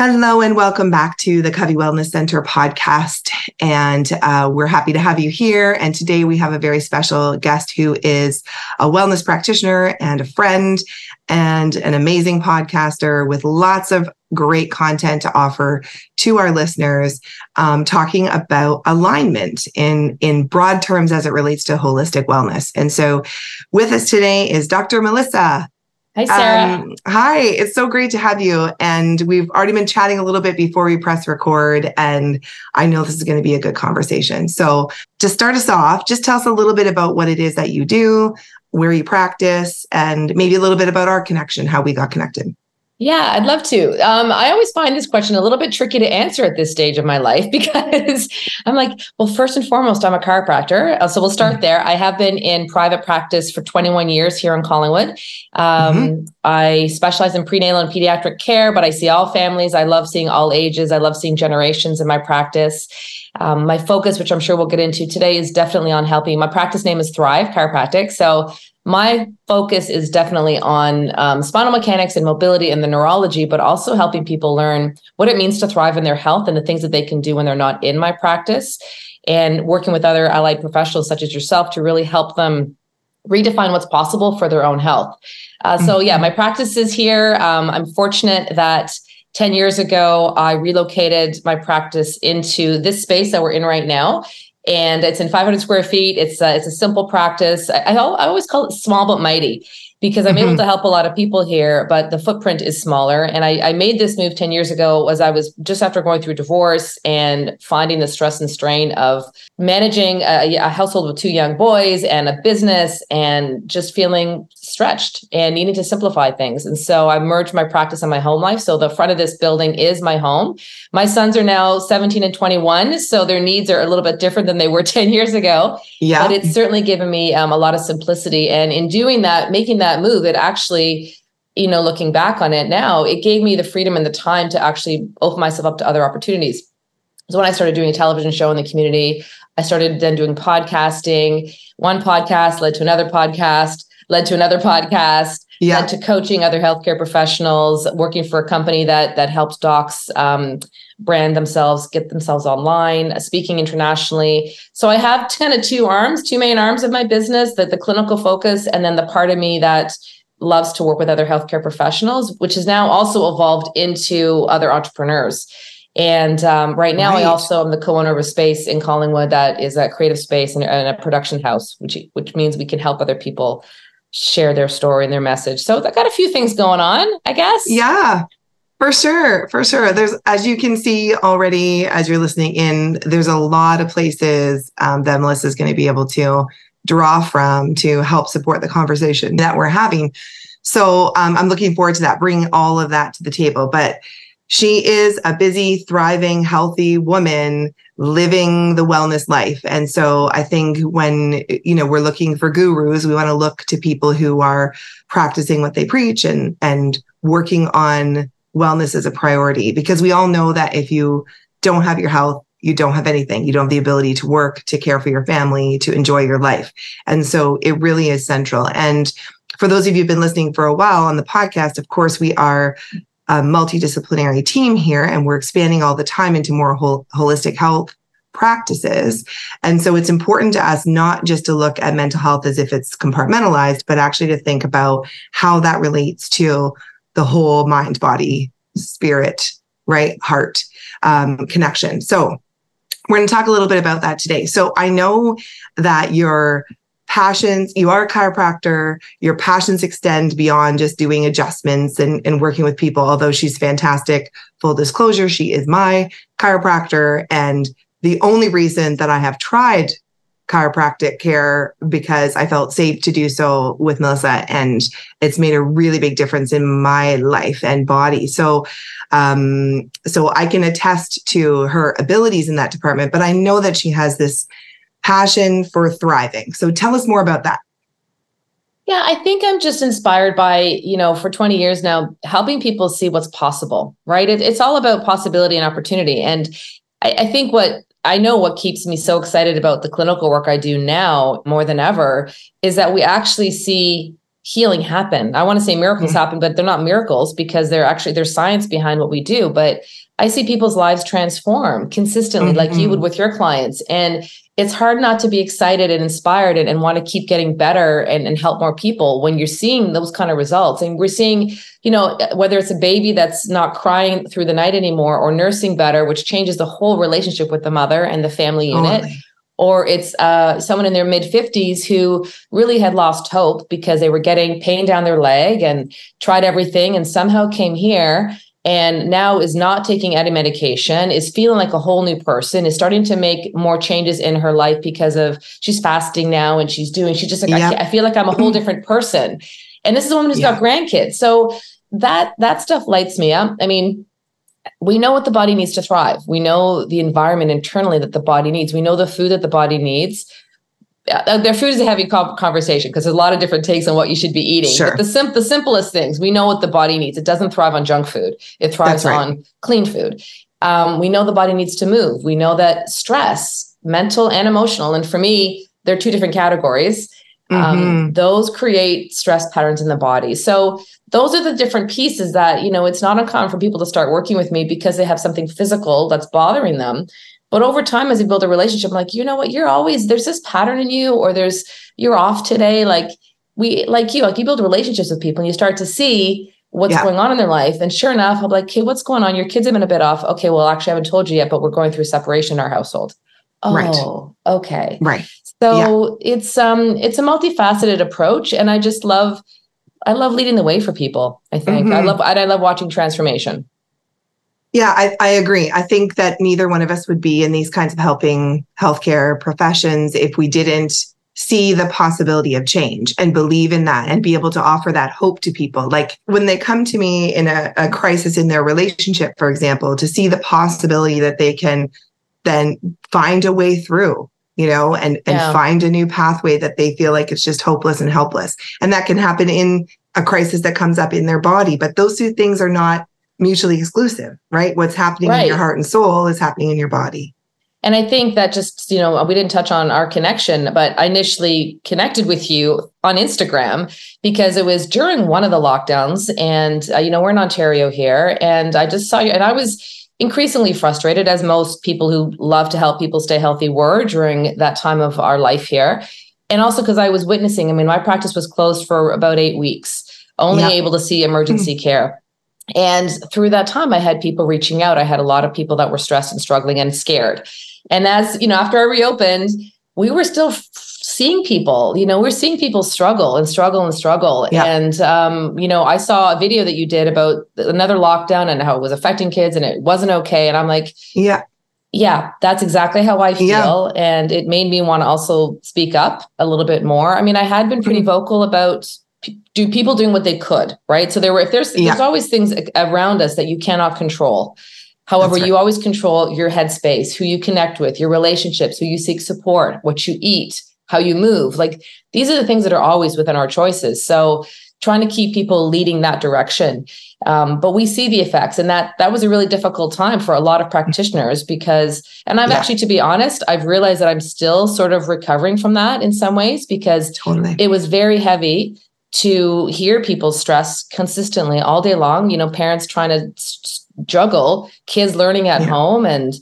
Hello and welcome back to the Covey Wellness Center podcast. And uh, we're happy to have you here. And today we have a very special guest who is a wellness practitioner and a friend and an amazing podcaster with lots of great content to offer to our listeners, um, talking about alignment in, in broad terms as it relates to holistic wellness. And so with us today is Dr. Melissa. Hi, Sarah. Um, hi, it's so great to have you. And we've already been chatting a little bit before we press record, and I know this is going to be a good conversation. So, to start us off, just tell us a little bit about what it is that you do, where you practice, and maybe a little bit about our connection, how we got connected. Yeah, I'd love to. Um, I always find this question a little bit tricky to answer at this stage of my life because I'm like, well, first and foremost, I'm a chiropractor. Uh, so we'll start mm-hmm. there. I have been in private practice for 21 years here in Collingwood. Um, mm-hmm. I specialize in prenatal and pediatric care, but I see all families. I love seeing all ages. I love seeing generations in my practice. Um, my focus, which I'm sure we'll get into today, is definitely on helping. My practice name is Thrive Chiropractic. So my focus is definitely on um, spinal mechanics and mobility and the neurology, but also helping people learn what it means to thrive in their health and the things that they can do when they're not in my practice, and working with other allied professionals such as yourself to really help them redefine what's possible for their own health. Uh, so, yeah, mm-hmm. my practice is here. Um, I'm fortunate that 10 years ago, I relocated my practice into this space that we're in right now and it's in 500 square feet. It's a, it's a simple practice. I, I, always call it small but mighty because I'm mm-hmm. able to help a lot of people here, but the footprint is smaller. And I, I, made this move 10 years ago as I was just after going through divorce and finding the stress and strain of managing a, a household with two young boys and a business and just feeling stretched and needing to simplify things. And so I merged my practice and my home life. So the front of this building is my home. My sons are now 17 and 21, so their needs are a little bit different than they were 10 years ago. Yeah. But it's certainly given me um, a lot of simplicity. And in doing that, making that move, it actually you know, looking back on it now, it gave me the freedom and the time to actually open myself up to other opportunities. So when I started doing a television show in the community, I started then doing podcasting. One podcast led to another podcast led to another podcast, yeah. led to coaching other healthcare professionals, working for a company that that helps docs um, brand themselves, get themselves online, speaking internationally. So I have kind of two arms, two main arms of my business: that the clinical focus, and then the part of me that loves to work with other healthcare professionals, which has now also evolved into other entrepreneurs. And um, right now, right. I also am the co-owner of a space in Collingwood that is a creative space and, and, a production house, which which means we can help other people share their story and their message. So I got a few things going on, I guess. Yeah. For sure, for sure. There's, as you can see already, as you're listening in, there's a lot of places um, that Melissa is going to be able to draw from to help support the conversation that we're having. So um, I'm looking forward to that, bringing all of that to the table. But she is a busy, thriving, healthy woman living the wellness life. And so I think when you know we're looking for gurus, we want to look to people who are practicing what they preach and and working on wellness as a priority because we all know that if you don't have your health you don't have anything. You don't have the ability to work, to care for your family, to enjoy your life. And so it really is central. And for those of you who've been listening for a while on the podcast, of course, we are a multidisciplinary team here, and we're expanding all the time into more holistic health practices. And so it's important to us not just to look at mental health as if it's compartmentalized, but actually to think about how that relates to the whole mind, body, spirit, right? Heart um, connection. So we're going to talk a little bit about that today. So I know that you're passions, you are a chiropractor, your passions extend beyond just doing adjustments and, and working with people, although she's fantastic. Full disclosure, she is my chiropractor. And the only reason that I have tried chiropractic care because I felt safe to do so with Melissa. And it's made a really big difference in my life and body. So, um, so I can attest to her abilities in that department, but I know that she has this passion for thriving. So tell us more about that. Yeah, I think I'm just inspired by, you know, for 20 years now, helping people see what's possible, right? It, it's all about possibility and opportunity. And I, I think what I know what keeps me so excited about the clinical work I do now more than ever is that we actually see healing happen. I want to say miracles Yeah. happen, but they're not miracles because they're actually there's science behind what we do. But I see people's lives transform consistently, like you would mm-hmm. with your clients. And it's hard not to be excited and inspired and, and want to keep getting better and, and help more people when you're seeing those kind of results. And we're seeing, you know, whether it's a baby that's not crying through the night anymore or nursing better, which changes the whole relationship with the mother and the family unit. Or it's uh, someone in their mid 50s who really had lost hope because they were getting pain down their leg and tried everything and somehow came here and now is not taking any medication is feeling like a whole new person is starting to make more changes in her life because of she's fasting now and she's doing she's just like I, Yeah. can't- I feel like i'm a whole different person and this is a woman who's got grandkids so that that stuff lights me up i mean we know what the body needs to thrive. We know the environment internally that the body needs. We know the food that the body needs. Their food is a heavy conversation because there's a lot of different takes on what you should be eating. Sure. But the sim- the simplest things, we know what the body needs. It doesn't thrive on junk food. It thrives right. on clean food. Um, we know the body needs to move. We know that stress, mental and emotional, and for me, they're two different categories. Um, Mhm. those create stress patterns in the body. So those are the different pieces that you know it's not uncommon for people to start working with me because they have something physical that's bothering them but over time as you build a relationship I'm like you know what you're always there's this pattern in you or there's you're off today like we like you like you build relationships with people and you start to see what's Yeah. going on in their life and sure enough i'm like okay what's going on your kids have been a bit off okay well actually i haven't told you yet but we're going through separation in our household oh Right. okay Right. so it's um it's a multifaceted approach, and I just love I love leading the way for people. I think I Mhm. love and I love watching transformation. Yeah, I, I agree. I think that neither one of us would be in these kinds of helping healthcare professions if we didn't see the possibility of change and believe in that and be able to offer that hope to people. Like when they come to me in a, a crisis in their relationship, for example, to see the possibility that they can then find a way through you know and and Yeah. find a new pathway that they feel like it's just hopeless and helpless and that can happen in a crisis that comes up in their body but those two things are not mutually exclusive right what's happening in your heart and soul is happening in your body And I think that just, you know, we didn't touch on our connection, but I initially connected with you on Instagram because it was during one of the lockdowns. And, uh, you know, we're in Ontario here. And I just saw you, and I was increasingly frustrated, as most people who love to help people stay healthy were during that time of our life here. And also because I was witnessing, I mean, my practice was closed for about eight weeks, only Yeah. able to see emergency care. And through that time, I had people reaching out. I had a lot of people that were stressed and struggling and scared. And as you know, after I reopened, we were still f- seeing people. You know, we're seeing people struggle and struggle and struggle. Yeah. And um, you know, I saw a video that you did about another lockdown and how it was affecting kids, and it wasn't okay. And I'm like, yeah yeah, that's exactly how I feel. Yeah. And it made me want to also speak up a little bit more. I mean, I had been pretty Mhm. vocal about p- do people doing what they could, right? So there were if there's Yeah. there's always things around us that you cannot control. However, right. you always control your headspace, who you connect with, your relationships, who you seek support, what you eat, how you move. Like these are the things that are always within our choices. So trying to keep people leading that direction. Um, but we see the effects, and that that was a really difficult time for a lot of practitioners because, and I've Yeah. actually, to be honest, I've realized that I'm still sort of recovering from that in some ways because totally it was very heavy to hear people stress consistently all day long. You know, parents trying to s- juggle kids learning at Yeah. home and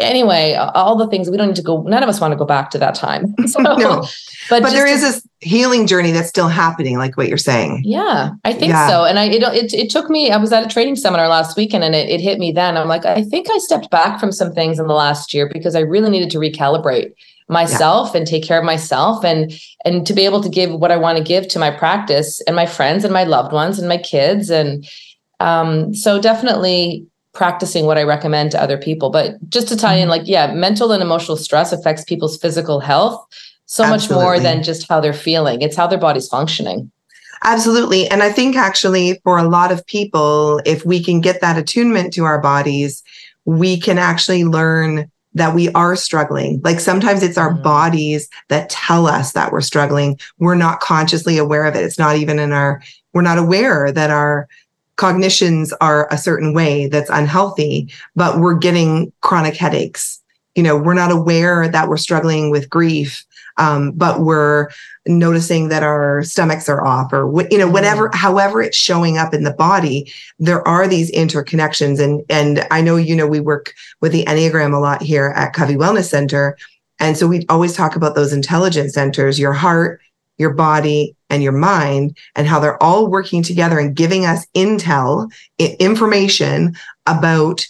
anyway, all the things we don't need to go. None of us want to go back to that time. So, No. but, but there is this healing journey that's still happening like what you're saying yeah, I think Yeah. so. And I it, it it took me. I was at a training seminar last weekend, and it, it hit me then. I'm like, I think I stepped back from some things in the last year because I really needed to recalibrate myself and take care of myself and and to be able to give what I want to give to my practice and my friends and my loved ones and my kids and um so definitely practicing what I recommend to other people. But just to tie in Mhm. like yeah mental and emotional stress affects people's physical health so much more than just how they're feeling. It's how their body's functioning. Absolutely. And I think actually for a lot of people, if we can get that attunement to our bodies, we can actually learn that we are struggling. Like sometimes it's our Mhm. bodies that tell us that we're struggling. We're not consciously aware of it. It's not even in our, we're not aware that our cognitions are a certain way that's unhealthy, but we're getting chronic headaches. You know, we're not aware that we're struggling with grief um, but we're noticing that our stomachs are off or you know whatever mm-hmm. however it's showing up in the body there are these interconnections and and i know you know we work with the enneagram a lot here at covey wellness center and so we always talk about those intelligence centers your heart your body and your mind and how they're all working together and giving us intel information about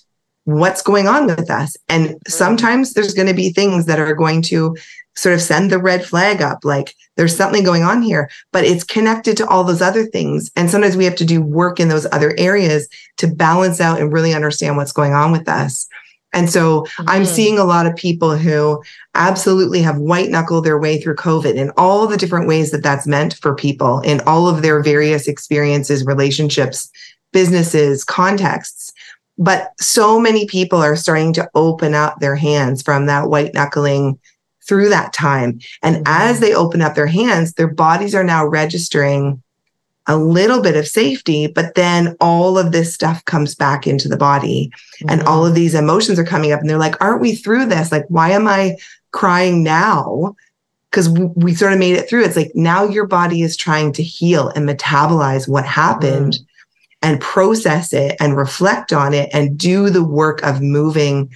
what's going on with us. And sometimes there's going to be things that are going to sort of send the red flag up like there's something going on here but it's connected to all those other things and sometimes we have to do work in those other areas to balance out and really understand what's going on with us and so mm-hmm. I'm seeing a lot of people who absolutely have white knuckled their way through COVID in all the different ways that that's meant for people in all of their various experiences, relationships, businesses, contexts. But so many people are starting to open up their hands from that white knuckling through that time. And mm-hmm. as they open up their hands, their bodies are now registering a little bit of safety, but then all of this stuff comes back into the body mm-hmm. and all of these emotions are coming up and they're like, aren't we through this? Like, why am I crying now? Because we, we, sort of made it through. It's like now your body is trying to heal and metabolize what happened mm-hmm. and process it and reflect on it and do the work of moving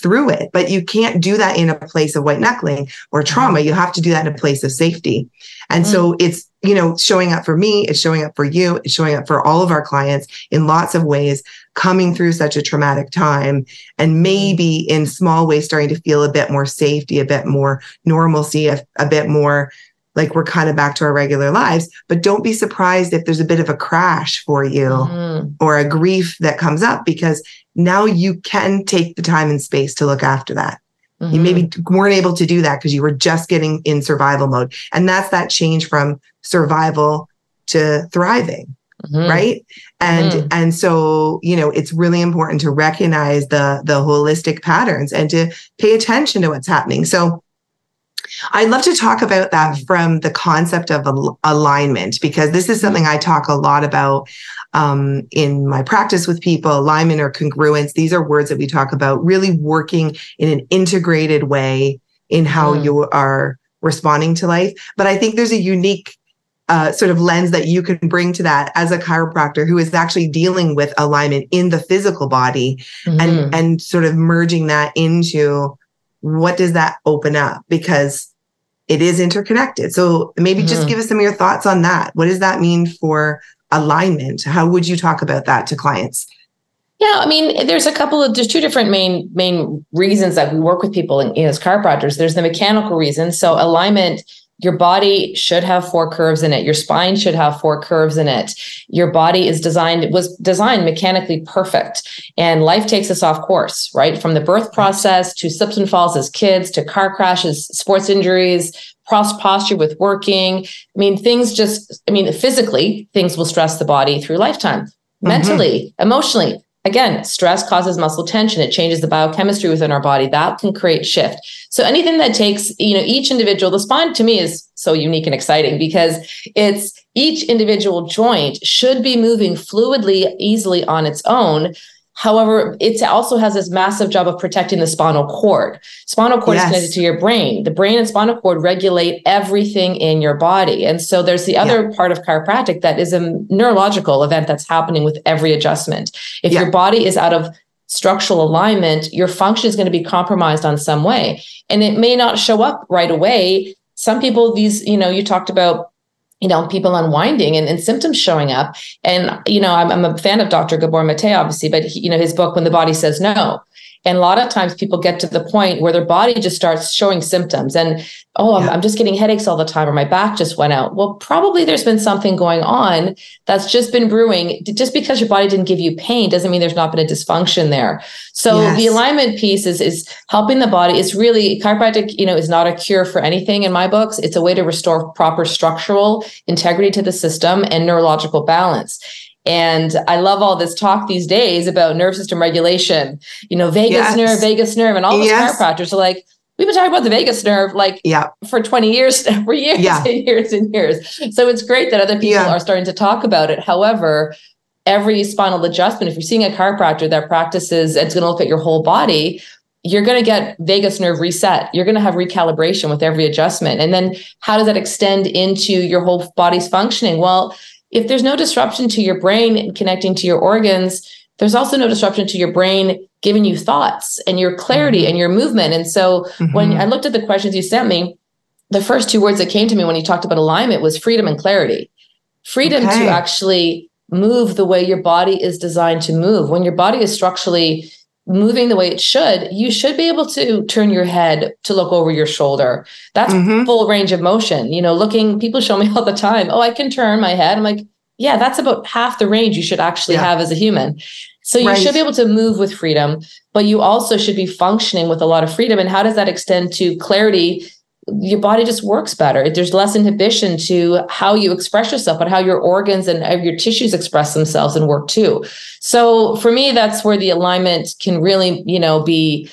through it. But you can't do that in a place of white knuckling or trauma. You have to do that in a place of safety. And mm-hmm. so it's, you know, showing up for me, it's showing up for you, it's showing up for all of our clients in lots of ways, coming through such a traumatic time and mm-hmm. maybe in small ways starting to feel a bit more safety, a bit more normalcy, a, a bit more like we're kind of back to our regular lives. But don't be surprised if there's a bit of a crash for you mm-hmm. or a grief that comes up because now you can take the time and space to look after that. Mm-hmm. You maybe weren't able to do that because you were just getting in survival mode. And that's that change from survival to thriving. Mm-hmm. Right. And mm-hmm. and so, you know, it's really important to recognize the the holistic patterns and to pay attention to what's happening. So I'd love to talk about that from the concept of al- alignment, because this is something I talk a lot about um, in my practice with people. Alignment or congruence, these are words that we talk about really working in an integrated way in how mm. you are responding to life. But I think there's a unique uh, sort of lens that you can bring to that as a chiropractor who is actually dealing with alignment in the physical body mm-hmm. and and sort of merging that into what does that open up? Because it is interconnected. So maybe mm-hmm. just give us some of your thoughts on that. What does that mean for alignment? How would you talk about that to clients? Yeah, I mean, there's a couple of there's two different main main reasons that we work with people in, as chiropractors. There's the mechanical reason. So alignment your body should have four curves in it. Your spine should have four curves in it. Your body is designed it was designed mechanically perfect. And life takes us off course right? From the birth process to slips and falls as kids to car crashes sports injuries posture with working. I mean things just i mean physically things will stress the body through lifetime. Mm-hmm. mentally emotionally Again, stress causes muscle tension. It changes the biochemistry within our body. That can create shift. So anything that takes, you know, each individual, the spine to me is so unique and exciting because it's each individual joint should be moving fluidly, easily on its own However, it also has this massive job of protecting the spinal cord. Spinal cord yes. is connected to your brain. The brain and spinal cord regulate everything in your body. And so there's the other yeah. part of chiropractic that is a neurological event that's happening with every adjustment. If yeah. your body is out of structural alignment, your function is going to be compromised on some way. And it may not show up right away. Some people, these, you know, you talked about you know, people unwinding and, and symptoms showing up. And, you know, I'm, I'm a fan of Dr. Gabor Mate, obviously, but, he, you know, his book, When the Body Says No, and a lot of times people get to the point where their body just starts showing symptoms and, oh, I'm, yeah. I'm, just getting headaches all the time or my back just went out. Well, probably there's been something going on that's just been brewing. Just because your body didn't give you pain doesn't mean there's not been a dysfunction there. So yes. the alignment piece is, is helping the body. It's really chiropractic, you know, is not a cure for anything in my books. It's a way to restore proper structural integrity to the system and neurological balance. And I love all this talk these days about nerve system regulation, you know, vagus yes. nerve, vagus nerve, and all those yes. chiropractors are like, we've been talking about the vagus nerve like yeah. for 20 years, for years yeah. and years and years. So it's great that other people yeah. are starting to talk about it. However, every spinal adjustment, if you're seeing a chiropractor that practices, it's going to look at your whole body. you're going to get vagus nerve reset. You're going to have recalibration with every adjustment. And then how does that extend into your whole body's functioning? Well, if there's no disruption to your brain connecting to your organs, there's also no disruption to your brain giving you thoughts and your clarity mm-hmm. and your movement. And so mm-hmm. when I looked at the questions you sent me, the first two words that came to me when you talked about alignment was freedom and clarity. Freedom okay. to actually move the way your body is designed to move. When your body is structurally moving the way it should, you should be able to turn your head to look over your shoulder. That's mm-hmm. full range of motion. You know, looking, people show me all the time, oh, I can turn my head. I'm like, yeah, that's about half the range you should actually yeah. have as a human. So you right. should be able to move with freedom, but you also should be functioning with a lot of freedom. And how does that extend to clarity? Your body just works better. There's less inhibition to how you express yourself, but how your organs and your tissues express themselves and work too. So for me, that's where the alignment can really, you know, be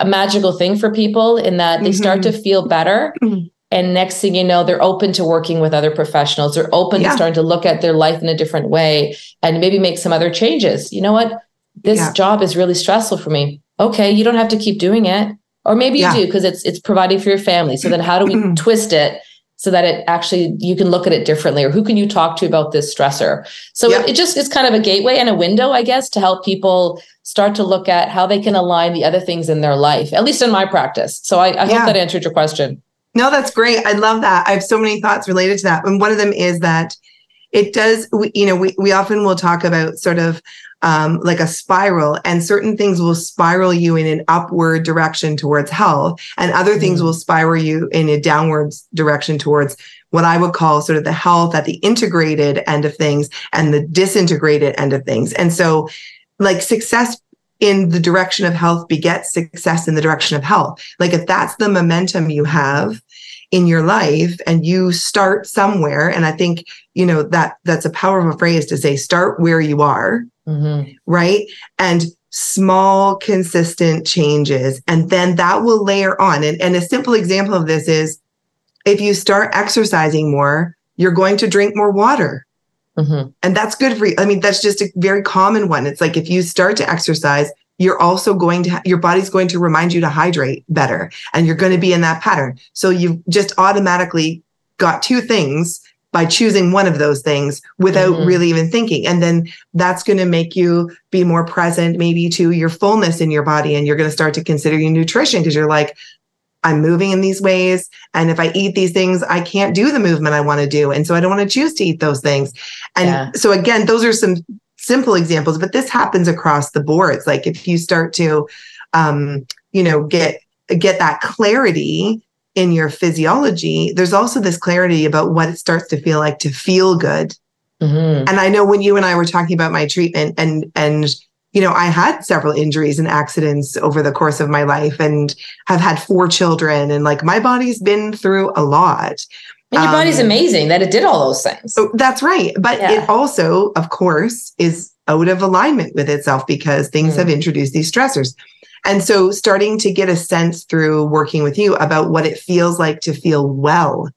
a magical thing for people in that they mm-hmm. start to feel better. Mm-hmm. And next thing you know, they're open to working with other professionals. They're open yeah. to starting to look at their life in a different way and maybe make some other changes. You know what? This yeah. job is really stressful for me. Okay, you don't have to keep doing it. Or maybe you yeah. do because it's it's providing for your family. So then how do we twist it so that it actually you can look at it differently or who can you talk to about this stressor so it, it, just is kind of a gateway and a window i guess to help people start to look at how they can align the other things in their life at least in my practice so i, I hope that answered your question no, that's great. I love that. I have so many thoughts related to that. And one of them is that it does, we, you know, we, we often will talk about sort of um, like a spiral, and certain things will spiral you in an upward direction towards health, and other things mm. will spiral you in a downward direction towards what I would call sort of the health at the integrated end of things and the disintegrated end of things. And so, like success in the direction of health begets success in the direction of health. Like if that's the momentum you have in your life and you start somewhere, and I think, you know, that that's a powerful phrase to say, start where you are, mm-hmm. right? And small, consistent changes. And then that will layer on. And, and a simple example of this is if you start exercising more, you're going to drink more water Mm-hmm. And that's good for you. I mean, that's just a very common one. It's like if you start to exercise, you're also going to, your body's going to remind you to hydrate better and you're going to be in that pattern. So you've just automatically got two things by choosing one of those things without mm-hmm. really even thinking. And then that's going to make you be more present, maybe to your fullness in your body. And you're going to start to consider your nutrition because you're like, I'm moving in these ways. And if I eat these things, I can't do the movement I want to do. And so I don't want to choose to eat those things. And yeah. so again, those are some simple examples, but this happens across the board. It's like if you start to, um, you know, get, get that clarity in your physiology, there's also this clarity about what it starts to feel like to feel good. Mm-hmm. And I know when you and I were talking about my treatment and, and, you know, I had several injuries and accidents over the course of my life and have had four children. And like my body's been through a lot. And your um, body's amazing that it did all those things. So that's right. But yeah. it also, of course, is out of alignment with itself because things mm. have introduced these stressors. And so starting to get a sense through working with you about what it feels like to feel well,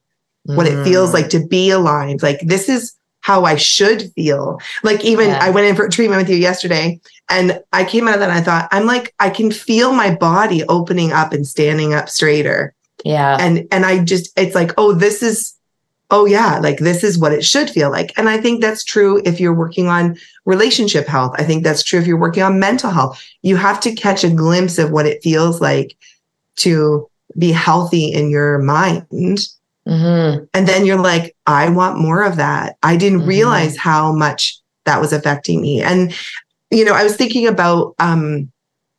mm. what it feels mm. like to be aligned. Like this is how I should feel. Like even yeah. I went in for treatment with you yesterday and I came out of that and I thought, I'm like, I can feel my body opening up and standing up straighter. Yeah. And and I just it's like, oh, this is oh yeah, like this is what it should feel like. And I think that's true if you're working on relationship health. I think that's true if you're working on mental health. You have to catch a glimpse of what it feels like to be healthy in your mind Mm-hmm. And then you're like, I want more of that. I didn't mm-hmm. realize how much that was affecting me. And, you know, I was thinking about, um,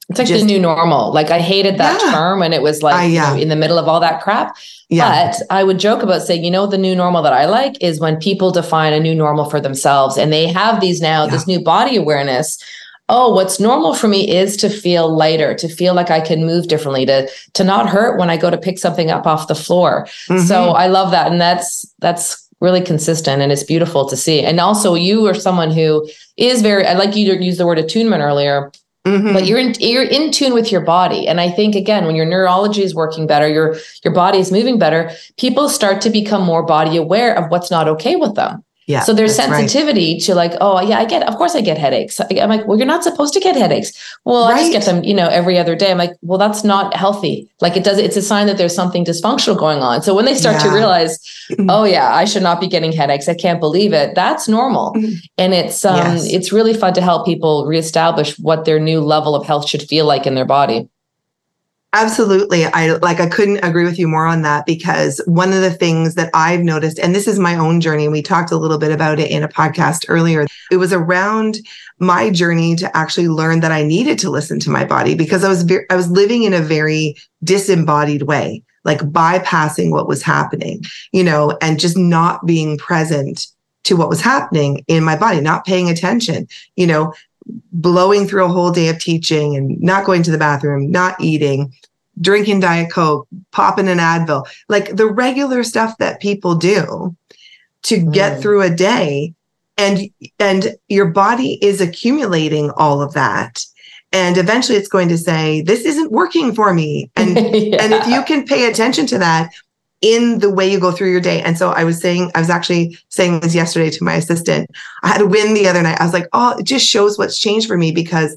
it's like just, the new normal. Like I hated that yeah. term and it was like uh, yeah. you know, in the middle of all that crap. Yeah. But I would joke about saying, you know, the new normal that I like is when people define a new normal for themselves and they have these now, yeah. this new body awareness oh what's normal for me is to feel lighter to feel like i can move differently to to not hurt when i go to pick something up off the floor mm-hmm. so i love that and that's that's really consistent and it's beautiful to see and also you are someone who is very i like you to use the word attunement earlier Mm-hmm. But you're in you're in tune with your body, and I think again, when your neurology is working better, your your body is moving better. People start to become more body aware of what's not okay with them. Yeah. So there's that's right. sensitivity to like, oh yeah, I get, of course I get headaches. I'm like, well, you're not supposed to get headaches. Well, I just get them, you know, every other day. I'm like, well, that's not healthy. Like it does, it's a sign that there's something dysfunctional going on. So when they start to realize, Mhm. oh yeah, I should not be getting headaches. I can't believe it. That's normal. Mhm. And it's um Yes. it's really fun to help people reestablish what their new level of health should feel like in their body. Absolutely. I like I couldn't agree with you more on that because one of the things that I've noticed and this is my own journey we talked a little bit about it in a podcast earlier. It was around my journey to actually learn that I needed to listen to my body because I was ve- I was living in a very disembodied way, like bypassing what was happening, you know, and just not being present to what was happening in my body, not paying attention, you know, blowing through a whole day of teaching and not going to the bathroom, not eating, drinking Diet Coke, popping an Advil, like the regular stuff that people do to get Mm. through a day. And and your body is accumulating all of that. And eventually it's going to say, this isn't working for me. And and if you can pay attention to that in the way you go through your day. And so I was saying, I was actually saying this yesterday to my assistant. I had a win the other night. I was like, oh, it just shows what's changed for me because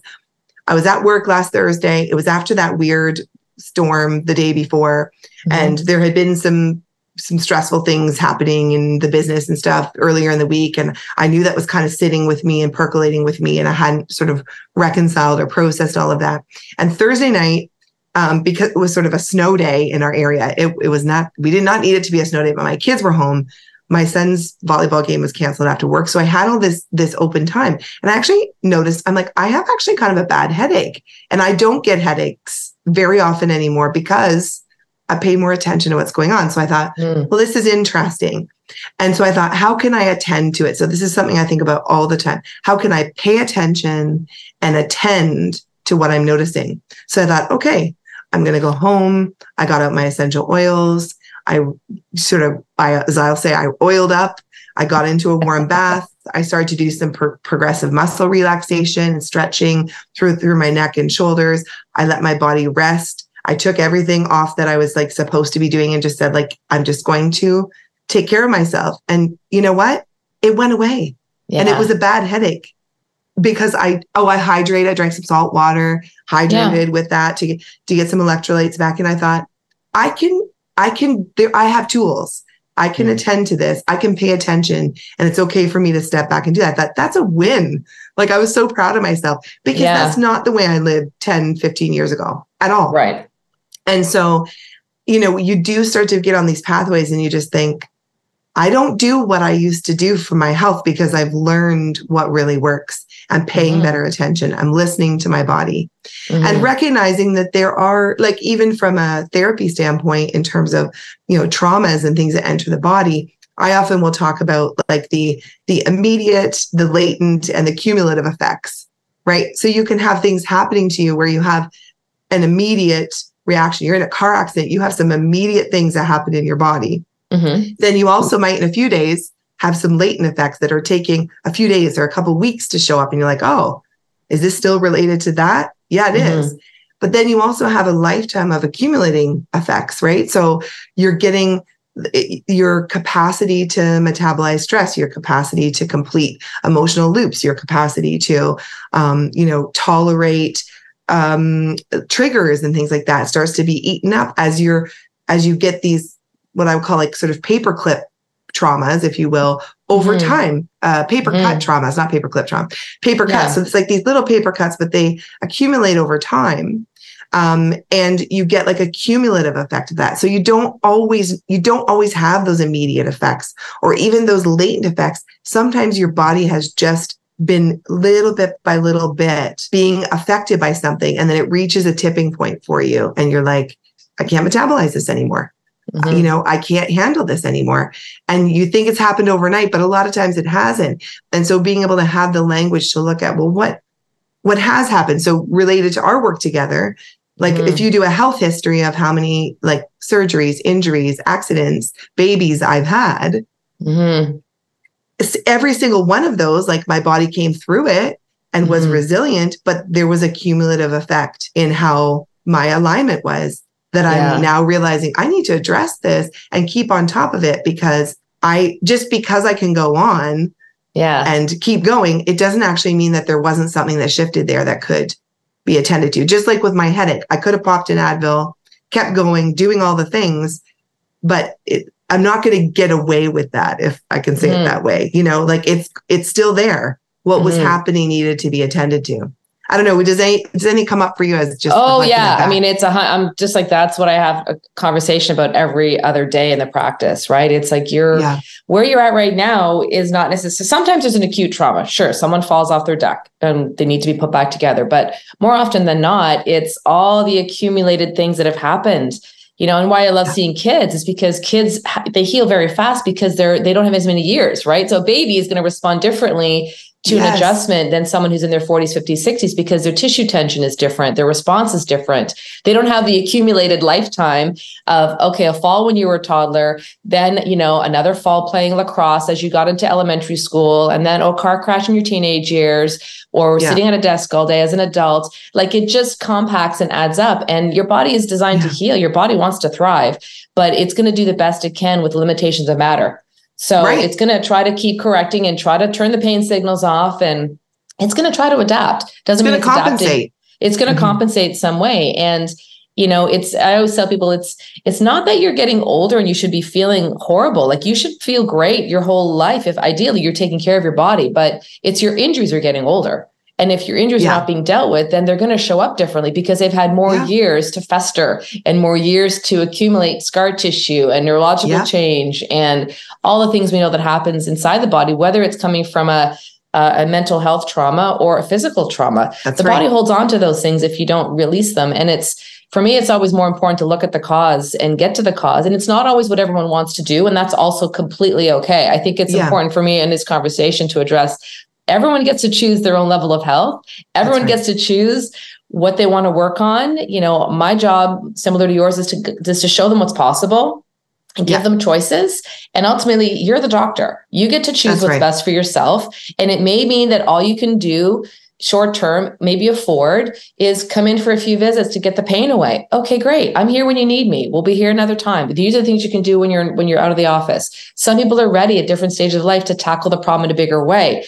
I was at work last Thursday. It was after that weird storm the day before. Mm-hmm. And there had been some some stressful things happening in the business and stuff earlier in the week. And I knew that was kind of sitting with me and percolating with me. And I hadn't sort of reconciled or processed all of that. And Thursday night, um, because it was sort of a snow day in our area. It, it was not, we did not need it to be a snow day, but my kids were home. My son's volleyball game was canceled after work. So I had all this, this open time. And I actually noticed, I'm like, I have actually kind of a bad headache. And I don't get headaches very often anymore because I pay more attention to what's going on. So I thought, Mm. well, this is interesting. And so I thought, how can I attend to it? So this is something I think about all the time. How can I pay attention and attend to what I'm noticing? So I thought, okay, I'm going to go home. I got out my essential oils. I sort of, I, as I'll say, I oiled up. I got into a warm bath. I started to do some pro- progressive muscle relaxation and stretching through through my neck and shoulders. I let my body rest. I took everything off that I was like supposed to be doing and just said like I'm just going to take care of myself. And you know what? It went away. Yeah. And it was a bad headache because I oh I hydrate. I drank some salt water, hydrated with that to get to get some electrolytes back. And I thought, I can I can there I have tools. I can Mm. attend to this. I can pay attention and it's okay for me to step back and do that. That that's a win. Like I was so proud of myself because Yeah. that's not the way I lived 10, 15 years ago at all. right. And so, you know, you do start to get on these pathways and you just think, I don't do what I used to do for my health because I've learned what really works. I'm paying Mhm. better attention. I'm listening to my body Mhm. and recognizing that there are, like, even from a therapy standpoint, in terms of, you know, traumas and things that enter the body. I often will talk about like the the immediate, the latent, and the cumulative effects, right? So you can have things happening to you where you have an immediate reaction. You're in a car accident, you have some immediate things that happen in your body. Mhm. Then you also might, in a few days, have some latent effects that are taking a few days or a couple weeks to show up. And you're like, oh, is this still related to that? Yeah, it is. But then you also have a lifetime of accumulating effects, right? So you're getting your capacity to metabolize stress, your capacity to complete emotional loops, your capacity to, um, you know, tolerate um, triggers and things like that starts to be eaten up as you're as you get these what I would call like sort of paperclip traumas, if you will, over Mhm. time. Uh, paper cut Mhm. traumas, not paperclip trauma, paper cuts. So it's like these little paper cuts, but they accumulate over time. Um, and you get like a cumulative effect of that. So you don't always you don't always have those immediate effects or even those latent effects. Sometimes your body has just been little bit by little bit being affected by something, and then it reaches a tipping point for you, and you're like, I can't metabolize this anymore Mhm. you know, I can't handle this anymore. And you think it's happened overnight, but a lot of times it hasn't. And so being able to have the language to look at, well, what what has happened? So related to our work together, like Mhm. if you do a health history of how many like surgeries, injuries, accidents, babies I've had, mm-hmm. every single one of those, like my body came through it and was Mhm. resilient, but there was a cumulative effect in how my alignment was that Yeah. I'm now realizing I need to address this and keep on top of it because I just because I can go on yeah and keep going, it doesn't actually mean that there wasn't something that shifted there that could be attended to. Just like with my headache, I could have popped an Advil, kept going, doing all the things, but it, I'm not going to get away with that if I can say mm-hmm. it that way. You know, like it's it's still there. What mm-hmm. was happening needed to be attended to. I don't know. Does any does any come up for you as just? Oh yeah, I mean, it's a. I'm just like that's what I have a conversation about every other day in the practice, right? It's like you're yeah. where you're at right now is not necessary. Sometimes there's an acute trauma. Sure, someone falls off their deck and they need to be put back together, but more often than not, it's all the accumulated things that have happened you know and why i love seeing kids is because kids they heal very fast because they're they don't have as many years right so a baby is going to respond differently to yes. an adjustment than someone who's in their 40s, 50s, 60s because their tissue tension is different, their response is different. They don't have the accumulated lifetime of okay, a fall when you were a toddler, then you know another fall playing lacrosse as you got into elementary school, and then oh, car crash in your teenage years, or yeah. sitting at a desk all day as an adult. Like it just compacts and adds up, and your body is designed yeah. to heal. Your body wants to thrive, but it's going to do the best it can with limitations of matter. So right. it's going to try to keep correcting and try to turn the pain signals off and it's going to try to adapt. Doesn't it's mean it's compensate. Adapting. It's going to mm-hmm. compensate some way. And you know, it's I always tell people it's it's not that you're getting older and you should be feeling horrible. Like you should feel great your whole life if ideally you're taking care of your body, but it's your injuries are getting older. And if your injuries yeah. are not being dealt with, then they're going to show up differently because they've had more yeah. years to fester and more years to accumulate scar tissue and neurological yeah. change and all the things we know that happens inside the body, whether it's coming from a a mental health trauma or a physical trauma. That's the right. body holds on to those things if you don't release them. And it's for me, it's always more important to look at the cause and get to the cause. And it's not always what everyone wants to do. And that's also completely okay. I think it's yeah. important for me in this conversation to address everyone gets to choose their own level of health. Everyone right. gets to choose what they want to work on. You know, my job, similar to yours, is to is to show them what's possible and give yeah. them choices. And ultimately, you're the doctor. You get to choose That's what's right. best for yourself. And it may mean that all you can do short term, maybe afford, is come in for a few visits to get the pain away. Okay, great. I'm here when you need me. We'll be here another time. These are the things you can do when you're when you're out of the office. Some people are ready at different stages of life to tackle the problem in a bigger way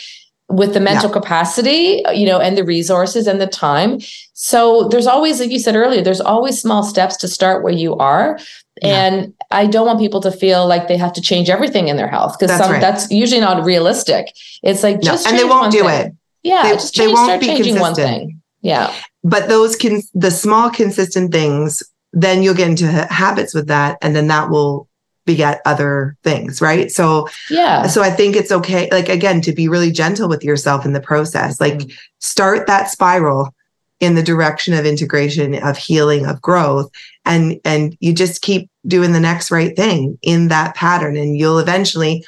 with the mental yeah. capacity, uh, you know, and the resources and the time. So there's always, like you said earlier, there's always small steps to start where you are. Yeah. And I don't want people to feel like they have to change everything in their health because that's, right. that's usually not realistic. It's like just no, and they won't do thing. it. Yeah, they, just change, they won't start be changing consistent. one thing. Yeah, but those can the small consistent things. Then you'll get into habits with that, and then that will beget other things right so yeah so i think it's okay like again to be really gentle with yourself in the process like mm. start that spiral in the direction of integration of healing of growth and and you just keep doing the next right thing in that pattern and you'll eventually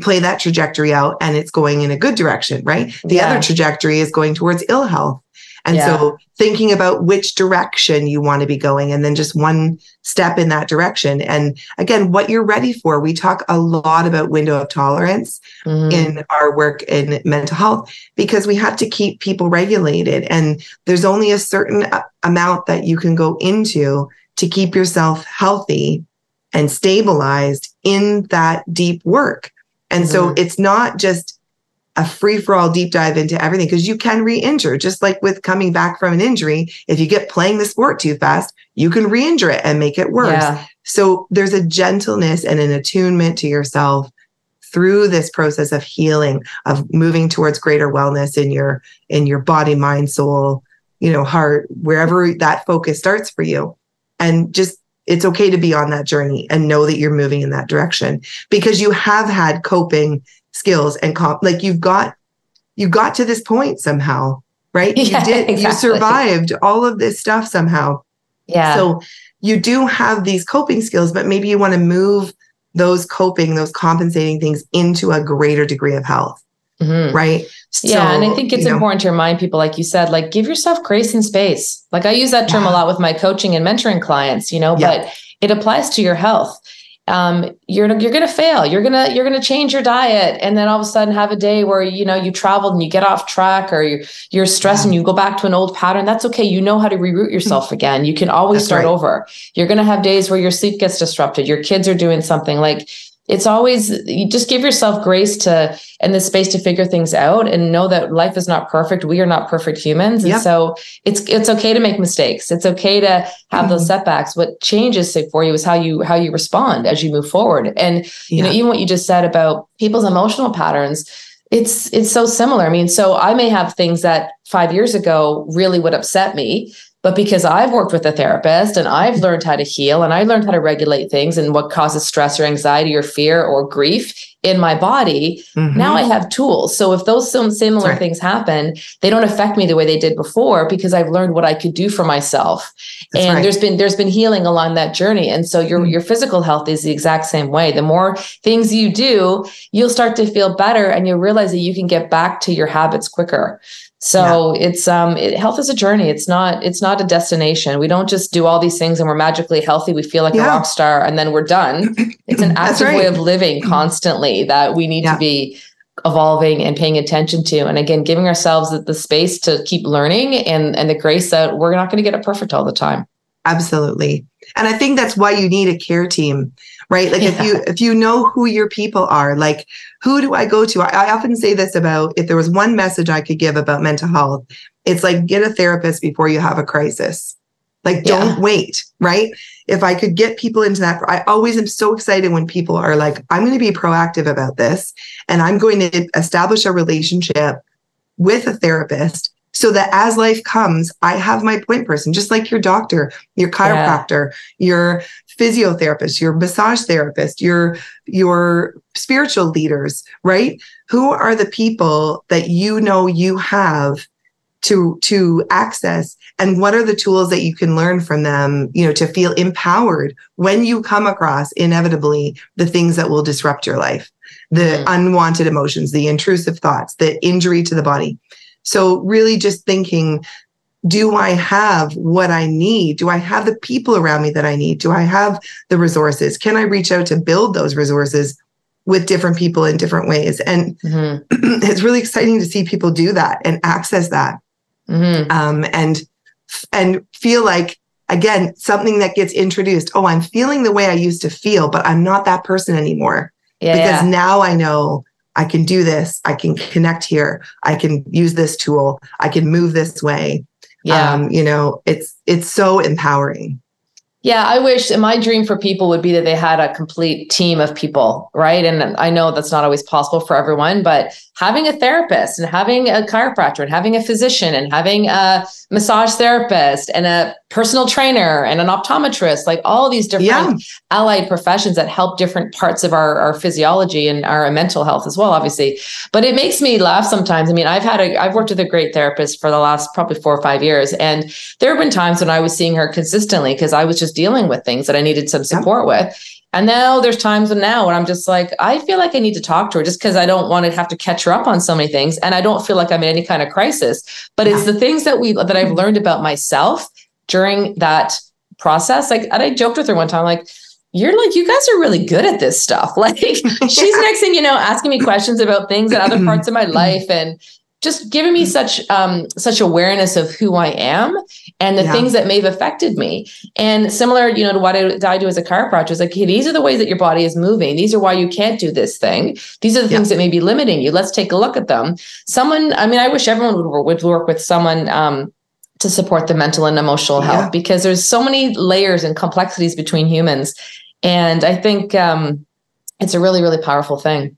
play that trajectory out and it's going in a good direction right the yeah. other trajectory is going towards ill health and yeah. so thinking about which direction you want to be going and then just one step in that direction. And again, what you're ready for. We talk a lot about window of tolerance mm-hmm. in our work in mental health because we have to keep people regulated. And there's only a certain amount that you can go into to keep yourself healthy and stabilized in that deep work. And mm-hmm. so it's not just a free for all deep dive into everything because you can re injure, just like with coming back from an injury. If you get playing the sport too fast, you can re injure it and make it worse. Yeah. So there's a gentleness and an attunement to yourself through this process of healing of moving towards greater wellness in your in your body mind soul you know heart wherever that focus starts for you and just it's okay to be on that journey and know that you're moving in that direction because you have had coping skills and comp like you've got you got to this point somehow right yeah, you did exactly. you survived all of this stuff somehow yeah so you do have these coping skills but maybe you want to move those coping those compensating things into a greater degree of health mm-hmm. right so, yeah and i think it's important know, to remind people like you said like give yourself grace and space like i use that term yeah. a lot with my coaching and mentoring clients you know yeah. but it applies to your health um, you're you're gonna fail. You're gonna you're gonna change your diet, and then all of a sudden have a day where you know you traveled and you get off track, or you're you're stressed yeah. and you go back to an old pattern. That's okay. You know how to reroute yourself mm-hmm. again. You can always That's start right. over. You're gonna have days where your sleep gets disrupted. Your kids are doing something like it's always you just give yourself grace to and the space to figure things out and know that life is not perfect. We are not perfect humans. And so it's it's okay to make mistakes. It's okay to have mm-hmm. those setbacks. What changes for you is how you how you respond as you move forward. And you know even what you just said about people's emotional patterns it's it's so similar. I mean, so I may have things that 5 years ago really would upset me but because I've worked with a therapist and I've learned how to heal and I learned how to regulate things and what causes stress or anxiety or fear or grief in my body, mm-hmm. now I have tools. So if those similar right. things happen, they don't affect me the way they did before because I've learned what I could do for myself. That's and right. there's been there's been healing along that journey. And so your mm-hmm. your physical health is the exact same way. The more things you do, you'll start to feel better and you'll realize that you can get back to your habits quicker. So yeah. it's um it, health is a journey. It's not it's not a destination. We don't just do all these things and we're magically healthy. We feel like yeah. a rock star and then we're done. It's an active right. way of living constantly that we need yeah. to be evolving and paying attention to. And again, giving ourselves the, the space to keep learning and and the grace that we're not going to get it perfect all the time. Absolutely. And I think that's why you need a care team right like yeah. if you if you know who your people are like who do i go to I, I, often say this about if there was one message i could give about mental health it's like get a therapist before you have a crisis like don't yeah. wait right if i could get people into that i always am so excited when people are like i'm going to be proactive about this and i'm going to establish a relationship with a therapist so that as life comes, I have my point person, just like your doctor, your chiropractor, yeah. your physiotherapist, your massage therapist, your your spiritual leaders, right? Who are the people that you know you have to to access and what are the tools that you can learn from them you know to feel empowered when you come across inevitably the things that will disrupt your life the mm. unwanted emotions the intrusive thoughts the injury to the body so, really just thinking, do I have what I need? Do I have the people around me that I need? Do I have the resources? Can I reach out to build those resources with different people in different ways? And mm-hmm. it's really exciting to see people do that and access that, mm-hmm. um, and and feel like again something that gets introduced. Oh, I'm feeling the way I used to feel, but I'm not that person anymore yeah, because yeah. now I know I can do this. I can connect here. I can use this tool. I can move this way. Yeah. Um, you know, it's it's so empowering. Yeah, I wish my dream for people would be that they had a complete team of people, right? And I know that's not always possible for everyone, but having a therapist and having a chiropractor and having a physician and having a massage therapist and a personal trainer and an optometrist, like all these different yeah. allied professions that help different parts of our, our physiology and our mental health as well, obviously. But it makes me laugh sometimes. I mean, I've had a, I've worked with a great therapist for the last probably four or five years. And there have been times when I was seeing her consistently because I was just dealing with things that I needed some support yeah. with. And now there's times now when I'm just like, I feel like I need to talk to her just because I don't want to have to catch her up on so many things. And I don't feel like I'm in any kind of crisis. But it's the things that we that I've learned about myself during that process. Like and I joked with her one time, like, you're like, you guys are really good at this stuff. Like she's next thing you know, asking me questions about things in other parts of my life. And just giving me such um, such awareness of who I am and the yeah. things that may have affected me. And similar, you know, to what I, I do as a chiropractor is like, hey, these are the ways that your body is moving. These are why you can't do this thing. These are the yeah. things that may be limiting you. Let's take a look at them. Someone, I mean, I wish everyone would, would work with someone um, to support the mental and emotional health yeah. because there's so many layers and complexities between humans. And I think um, it's a really, really powerful thing.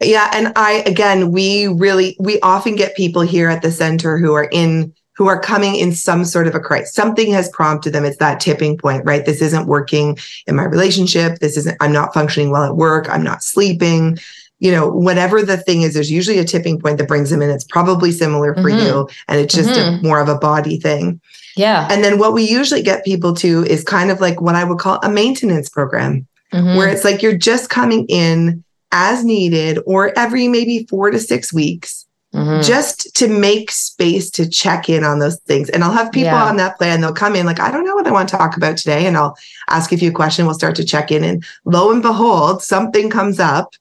Yeah. And I, again, we really, we often get people here at the center who are in, who are coming in some sort of a crisis. Something has prompted them. It's that tipping point, right? This isn't working in my relationship. This isn't, I'm not functioning well at work. I'm not sleeping. You know, whatever the thing is, there's usually a tipping point that brings them in. It's probably similar for mm-hmm. you. And it's just mm-hmm. a, more of a body thing. Yeah. And then what we usually get people to is kind of like what I would call a maintenance program, mm-hmm. where it's like you're just coming in as needed or every maybe four to six weeks mm-hmm. just to make space to check in on those things. And I'll have people yeah. on that plan. They'll come in like, I don't know what I want to talk about today. And I'll ask a few questions. We'll start to check in. And lo and behold, something comes up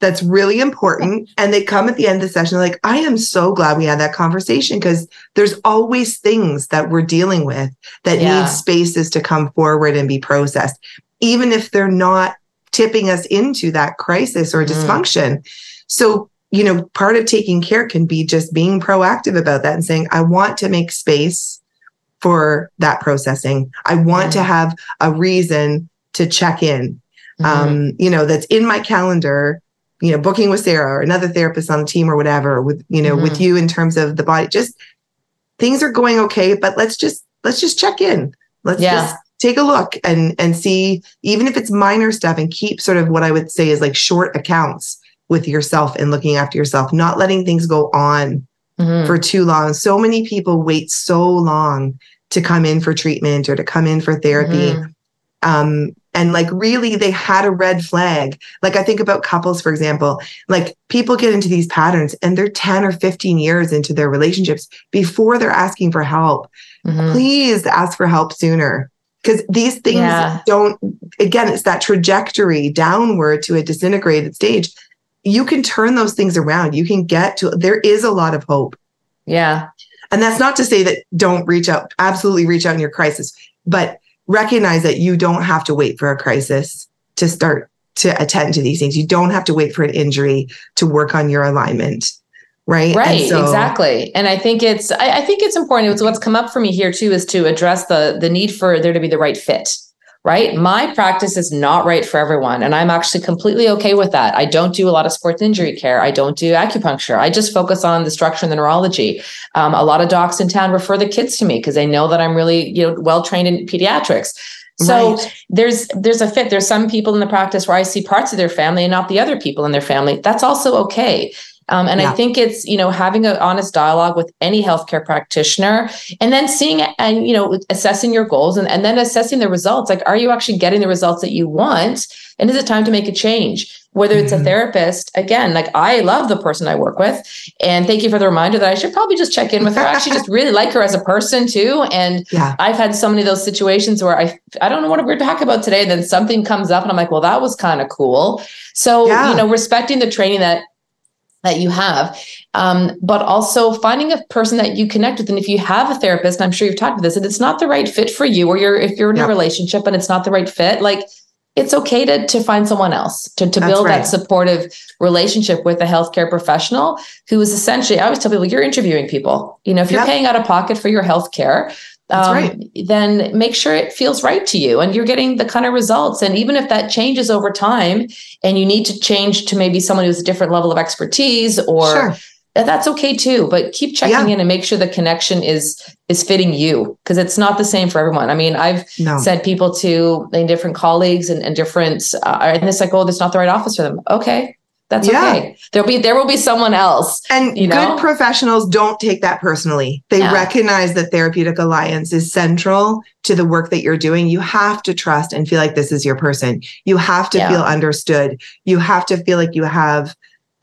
that's really important. And they come at the end of the session, like, I am so glad we had that conversation because there's always things that we're dealing with that yeah. need spaces to come forward and be processed, even if they're not tipping us into that crisis or Mhm. dysfunction. So, you know, part of taking care can be just being proactive about that and saying, I want to make space for that processing. I want to Mhm. have a reason to check in. Mhm. Um, you know, that's in my calendar, you know, booking with Sarah or another therapist on the team or whatever, with, you know, with you in terms of the body. Just things are going okay, but let's just let's just check in. Let's Yeah. just take a look and and see, even if it's minor stuff, and keep sort of what I would say is like short accounts with yourself and looking after yourself, not letting things go on Mhm. for too long. So many people wait so long to come in for treatment or to come in for therapy. Mhm. Um, and like really they had a red flag. Like I think about couples, for example, like people get into these patterns and they're 10 or 15 years into their relationships before they're asking for help. Mhm. Please ask for help sooner. Because these things Yeah. don't, again, it's that trajectory downward to a disintegrated stage. You can turn those things around. You can get to, there is a lot of hope. Yeah. And that's not to say that don't reach out, absolutely reach out in your crisis, but recognize that you don't have to wait for a crisis to start to attend to these things. You don't have to wait for an injury to work on your alignment. Right. Right, And so- exactly. And I think it's I, I think it's important. It's what's come up for me here too is to address the the need for there to be the right fit. Right. My practice is not right for everyone. And I'm actually completely okay with that. I don't do a lot of sports injury care. I don't do acupuncture. I just focus on the structure and the neurology. Um, a lot of docs in town refer the kids to me because they know that I'm really, you know, well trained in pediatrics. So Right. there's there's a fit. There's some people in the practice where I see parts of their family and not the other people in their family. That's also okay. Um, and Yeah. I think it's you know having an honest dialogue with any healthcare practitioner, and then seeing and you know assessing your goals and, and then assessing the results. Like, are you actually getting the results that you want? And is it time to make a change? Whether it's Mhm. a therapist, again, like I love the person I work with, and thank you for the reminder that I should probably just check in with her. I actually just really like her as a person too, and Yeah. I've had so many of those situations where I I don't know what we're talking about today. And then something comes up and I'm like, well, that was kind of cool. So, Yeah. you know, respecting the training that that you have, um, but also finding a person that you connect with. And if you have a therapist, and I'm sure you've talked about this, and it's not the right fit for you, or you're if you're in Yeah. a relationship and it's not the right fit, like it's okay to to find someone else to to build right. that supportive relationship with a healthcare professional who is essentially. I always tell people you're interviewing people. You know, if you're Yep. paying out of pocket for your healthcare, um, right. then make sure it feels right to you and you're getting the kind of results. And even if that changes over time and you need to change to maybe someone who's a different level of expertise or Sure. that's okay too. But keep checking Yeah. in and make sure the connection is is fitting you because it's not the same for everyone. I mean, I've No. sent people to different colleagues and, and different uh, and it's like, oh, that's not the right office for them. Okay. That's Yeah. okay. There'll be there will be someone else. And you know? good professionals don't take that personally. They Yeah. recognize that Therapeutic Alliance is central to the work that you're doing. You have to trust and feel like this is your person. You have to Yeah. feel understood. You have to feel like you have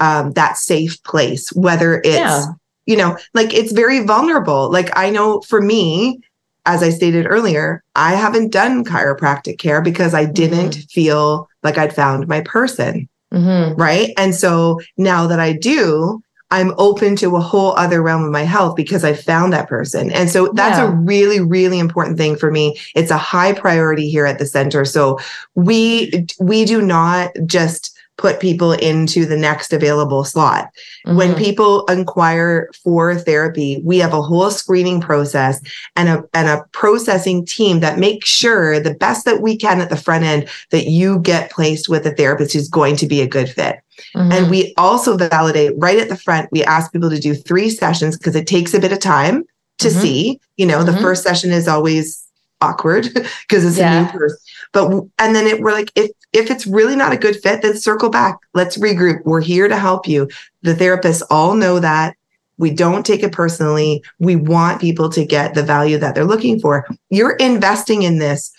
um, that safe place, whether it's, Yeah. you know, like it's very vulnerable. Like I know for me, as I stated earlier, I haven't done chiropractic care because I didn't feel like I'd found my person Mhm. right? And so now that I do, I'm open to a whole other realm of my health because I found that person. And so that's Yeah. a really, really important thing for me. It's a high priority here at the center. So we we do not just put people into the next available slot. When Mhm. people inquire for therapy, we have a whole screening process and a and a processing team that makes sure the best that we can at the front end that you get placed with a therapist who's going to be a good fit. Mhm. And we also validate right at the front. We ask people to do three sessions because it takes a bit of time to Mhm. see. You know, the Mhm. first session is always awkward because it's a new person. But and then it, we're like, if if it's really not a good fit, then circle back. Let's regroup. We're here to help you. The therapists all know that. We don't take it personally. We want people to get the value that they're looking for. You're investing in this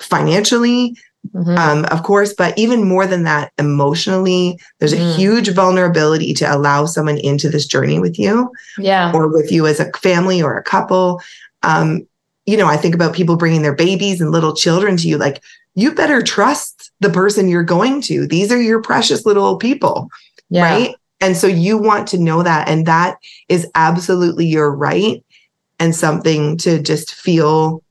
financially, Mhm. um, of course, but even more than that, emotionally, there's a Mm. huge vulnerability to allow someone into this journey with you yeah. or with you as a family or a couple. Um, you know, I think about people bringing their babies and little children to you. Like, you better trust the person you're going to. These are your precious little people, Yeah. right? And so you want to know that. And that is absolutely your right and something to just feel,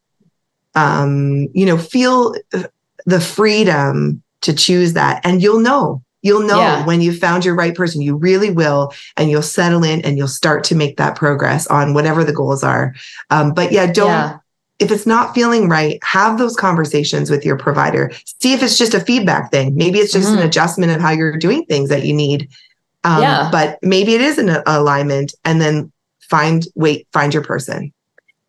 um, you know, feel uh, the freedom to choose that. And you'll know, you'll know Yeah. when you found your right person. You really will. And you'll settle in and you'll start to make that progress on whatever the goals are. Um, but yeah, don't, Yeah. If it's not feeling right, have those conversations with your provider. See if it's just a feedback thing. Maybe it's just Mhm. an adjustment of how you're doing things that you need. Um, Yeah. But maybe it is an alignment and then find, wait, find your person.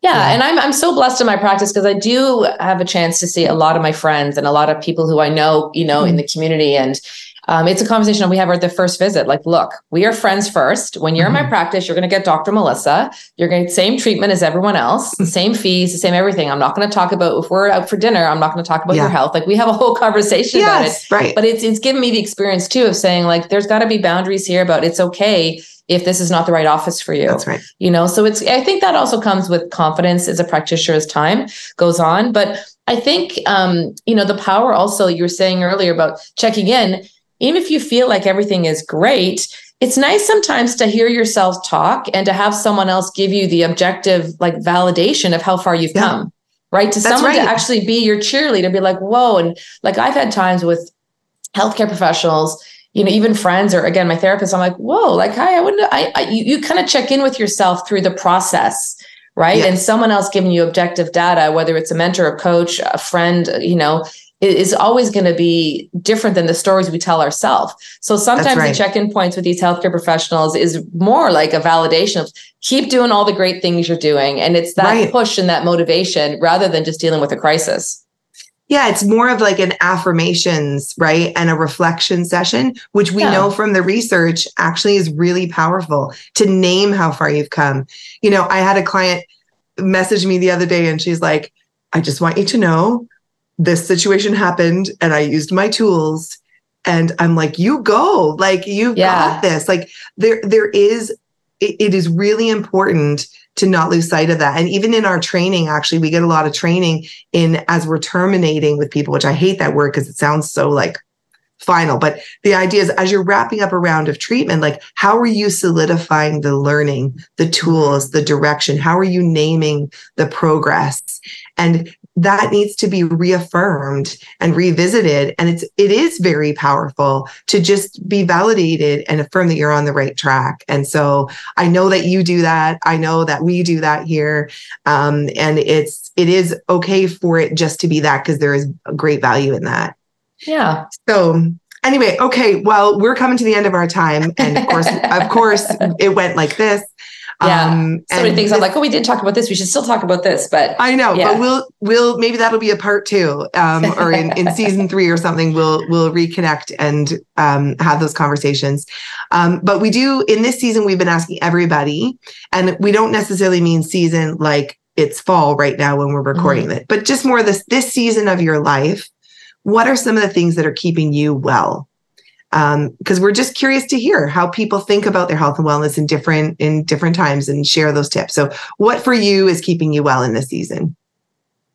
Yeah, Yeah. and I'm I'm so blessed in my practice because I do have a chance to see a lot of my friends and a lot of people who I know, you know, in the community. And um, it's a conversation we have at the first visit. Like, look, we are friends first. When you're in my Mhm. practice, you're going to get Dr. Melissa. You're going to get the same treatment as everyone else, same fees, the same everything. I'm not going to talk about if we're out for dinner. I'm not going to talk about Yeah. your health. Like, we have a whole conversation about it right. but it's it's given me the experience too of saying like there's got to be boundaries here about it's okay if this is not the right office for you That's right. you know so it's i think that also comes with confidence as a practitioner as time goes on but i think um you know the power also you were saying earlier about checking in even if you feel like everything is great it's nice sometimes to hear yourself talk and to have someone else give you the objective like validation of how far you've Yeah. come right to That's someone to actually be your cheerleader be like whoa and like i've had times with healthcare professionals you know even friends or again my therapist i'm like whoa like hi i wouldn't i, I you, you kind of check in with yourself through the process right Yes. and someone else giving you objective data whether it's a mentor a coach a friend you know is always going to be different than the stories we tell ourselves so sometimes right. the check-in points with these healthcare professionals is more like a validation of keep doing all the great things you're doing and it's that Right. push and that motivation rather than just dealing with a crisis Yeah, it's more of like an affirmations, right? And a reflection session, which we Yeah. know from the research actually is really powerful to name how far you've come. You know, I had a client message me the other day and she's like, I just want you to know this situation happened and I used my tools. And I'm like, you go, like you Yeah. got this. Like there, there is, it, it is really important to not lose sight of that. And even in our training, actually, we get a lot of training in as we're terminating with people, which I hate that word because it sounds so like final. But the idea is as you're wrapping up a round of treatment, like how are you solidifying the learning, the tools, the direction? How are you naming the progress? And that needs to be reaffirmed and revisited. And it's it is very powerful to just be validated and affirm that you're on the right track. And so I know that you do that. I know that we do that here. Um, and it's it is okay for it just to be that because there is a great value in that. yeah So anyway, okay, well, we're coming to the end of our time. And of course, of course, it went like this. Yeah. Um, so many things i'm like oh we did talk about this we should still talk about this but I know, Yeah. but we'll we'll maybe that'll be a part two, um, or in, in season three or something. We'll we'll reconnect and um, have those conversations. Um, but we do in this season we've been asking everybody, and we don't necessarily mean season like it's fall right now when we're recording it, but just more this this season of your life. What are some of the things that are keeping you well? Because we're just curious to hear how people think about their health and wellness in different in different times and share those tips. So, what for you is keeping you well in this season?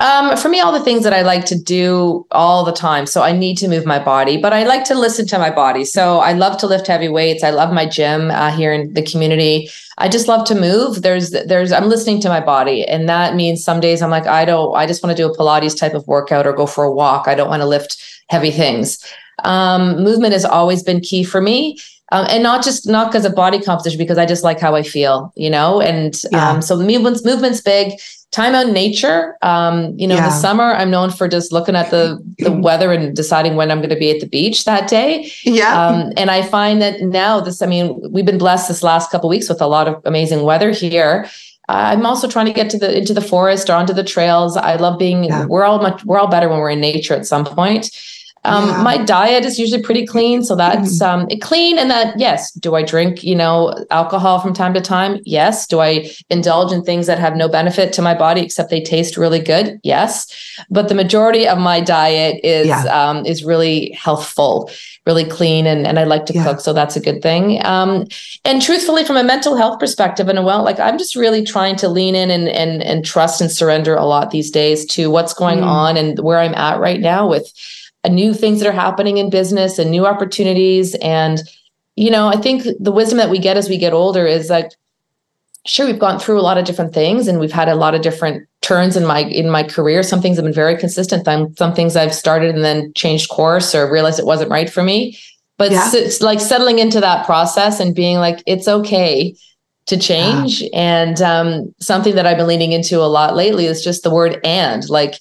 Um, for me, all the things that I like to do all the time. So I need to move my body, but I like to listen to my body. So I love to lift heavy weights. I love my gym uh, here in the community. I just love to move. There's, there's, I'm listening to my body, and that means some days I'm like, I don't, I just want to do a Pilates type of workout or go for a walk. I don't want to lift heavy things. Um, movement has always been key for me. Um, and not just not because of body composition, because I just like how I feel, you know. And Yeah. um, so movements, movement's big time out in nature. Um, you know, in Yeah. the summer, I'm known for just looking at the the weather and deciding when I'm going to be at the beach that day. Yeah. Um, and I find that now, this, I mean, we've been blessed this last couple weeks with a lot of amazing weather here. I'm also trying to get to the into the forest or onto the trails. I love being. Yeah. We're all much. We're all better when we're in nature at some point. Um, Yeah. My diet is usually pretty clean, so that's um, clean. And that yes, do I drink you know alcohol from time to time? Yes. Do I indulge in things that have no benefit to my body except they taste really good? Yes. But the majority of my diet is Yeah. um, is really healthful, really clean, and and I like to Yeah. cook, so that's a good thing. Um, and truthfully, from a mental health perspective, and a well, like I'm just really trying to lean in and and and trust and surrender a lot these days to what's going Mm. on and where I'm at right now with new things that are happening in business and new opportunities. And you know, I think the wisdom that we get as we get older is like, sure, we've gone through a lot of different things and we've had a lot of different turns in my in my career. Some things have been very consistent. Some some things I've started and then changed course or realized it wasn't right for me. But yeah. it's like settling into that process and being like, it's okay to change. Yeah. And um, something that I've been leaning into a lot lately is just the word and. Like,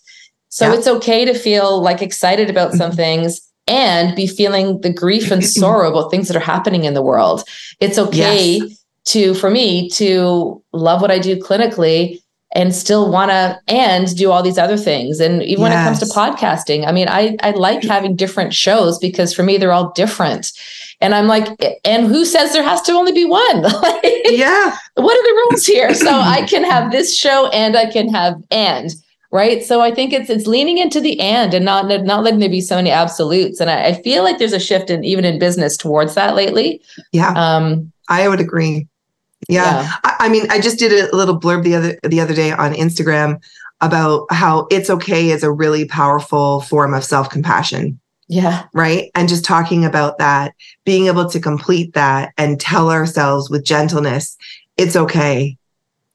so yeah. it's okay to feel like excited about some mm-hmm. things and be feeling the grief and sorrow about things that are happening in the world. It's okay yes. to, for me, to love what I do clinically and still want to and do all these other things and even yes. when it comes to podcasting i mean i i like having different shows because for me they're all different and i'm like and who says there has to only be one like, yeah what are the rules here so i can have this show and i can have and right so i think it's it's leaning into the and and not not letting there be so many absolutes and I, I feel like there's a shift in even in business towards that lately yeah um i would agree yeah. yeah. I, I, mean, I just did a little blurb the other the other day on Instagram about how it's okay is a really powerful form of self-compassion. Yeah. Right. And just talking about that, being able to complete that and tell ourselves with gentleness, it's okay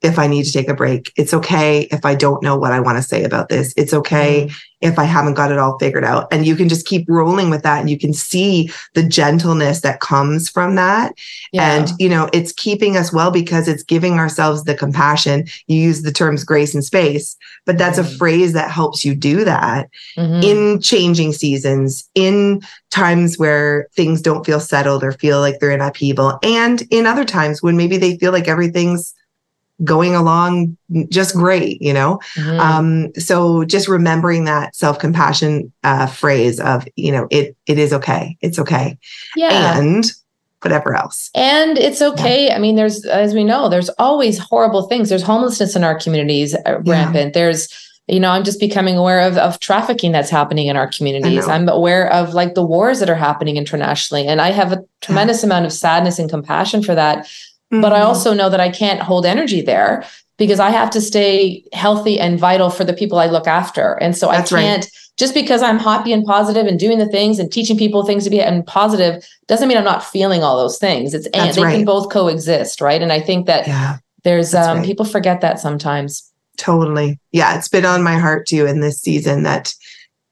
if I need to take a break. It's okay if I don't know what I want to say about this. It's okay mm. if I haven't got it all figured out. And you can just keep rolling with that and you can see the gentleness that comes from that. Yeah. And, you know, it's keeping us well because it's giving ourselves the compassion. You use the terms grace and space, but that's mm. a phrase that helps you do that mm-hmm. in changing seasons, in times where things don't feel settled or feel like they're in upheaval, and in other times when maybe they feel like everything's going along just great, you know? Mm-hmm. Um, so just remembering that self-compassion uh, phrase of, you know, it it is okay. It's okay. Yeah. And whatever else. And it's okay. Yeah. I mean, there's as we know, there's always horrible things. There's homelessness in our communities uh, rampant. Yeah. There's you know, I'm just becoming aware of, of trafficking that's happening in our communities. I'm aware of like the wars that are happening internationally. And I have a tremendous yeah. amount of sadness and compassion for that. Mm-hmm. But I mm-hmm. also know that I can't hold energy there because I have to stay healthy and vital for the people I look after. And so That's I can't right. just because I'm happy and positive and doing the things and teaching people things to be and positive doesn't mean I'm not feeling all those things. It's and they right. can both coexist, right? And I think that yeah, there's um right. people forget that sometimes. Totally. Yeah, it's been on my heart too in this season that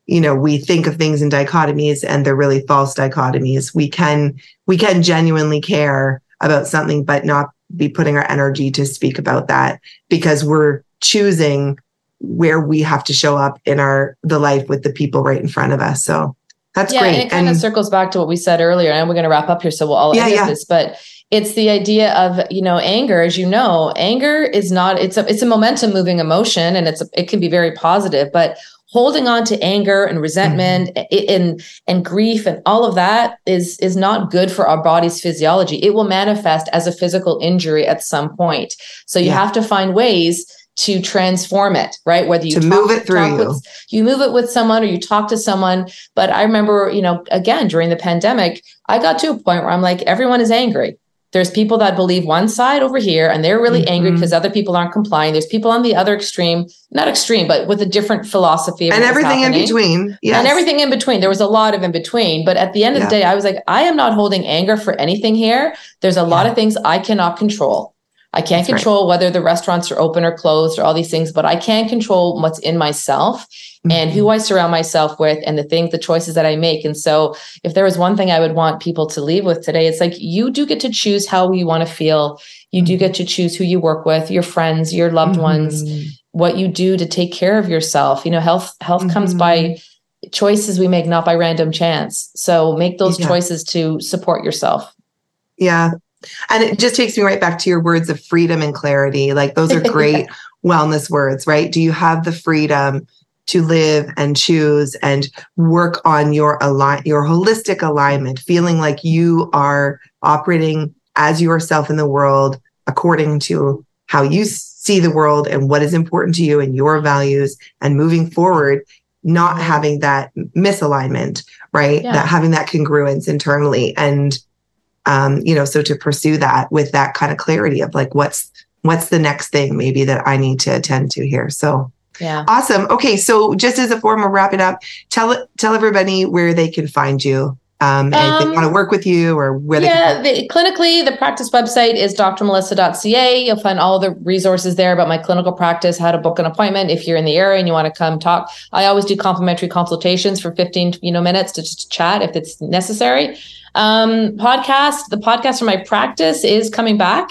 you know we think of things in dichotomies and they're really false dichotomies. We can we can genuinely care about something, but not be putting our energy to speak about that because we're choosing where we have to show up in our the life with the people right in front of us. So that's yeah, great. And it kind and, of circles back to what we said earlier. And we're going to wrap up here, so we'll all yeah, end yeah. this. But it's the idea of you know anger as you know anger is not it's a it's a momentum moving emotion and it's a, it can be very positive but holding on to anger and resentment mm-hmm. and and grief and all of that is is not good for our body's physiology it will manifest as a physical injury at some point so you yeah. have to find ways to transform it right whether you to talk, move it through you. With, you move it with someone or you talk to someone but i remember you know again during the pandemic i got to a point where i'm like everyone is angry there's people that believe one side over here and they're really mm-hmm. angry because other people aren't complying. There's people on the other extreme, not extreme, but with a different philosophy. and everything in between. Yes. And everything in between. There was a lot of in between. But at the end of yeah. the day, I was like, I am not holding anger for anything here. There's a yeah. lot of things I cannot control. I can't That's control right. whether the restaurants are open or closed or all these things, but I can control what's in myself mm-hmm. and who mm-hmm. I surround myself with and the things, the choices that I make. And so, if there was one thing I would want people to leave with today, it's like you do get to choose how you want to feel. You do mm-hmm. get to choose who you work with, your friends, your loved mm-hmm. ones, what you do to take care of yourself. You know, health health comes by mm-hmm. choices we make, not by random chance. So make those yeah. choices to support yourself. Yeah, and it just takes me right back to your words of freedom and clarity. Like those are great wellness words, right? Do you have the freedom to live and choose and work on your align your holistic alignment, feeling like you are operating as yourself in the world according to how you see the world and what is important to you and your values and moving forward not having that misalignment right yeah. that having that congruence internally and um, you know so to pursue that with that kind of clarity of like what's what's the next thing maybe that i need to attend to here? So yeah. awesome. Okay so just as a form of wrapping up tell tell everybody where they can find you um, and um, if they want to um, work with you or where yeah, they the, clinically, the practice website is drmelissa.ca. You'll find all the resources there about my clinical practice, how to book an appointment if you're in the area and you want to come talk. I always do complimentary consultations for 15 you know minutes to just chat if it's necessary. Um, podcast, the podcast for my practice is coming back.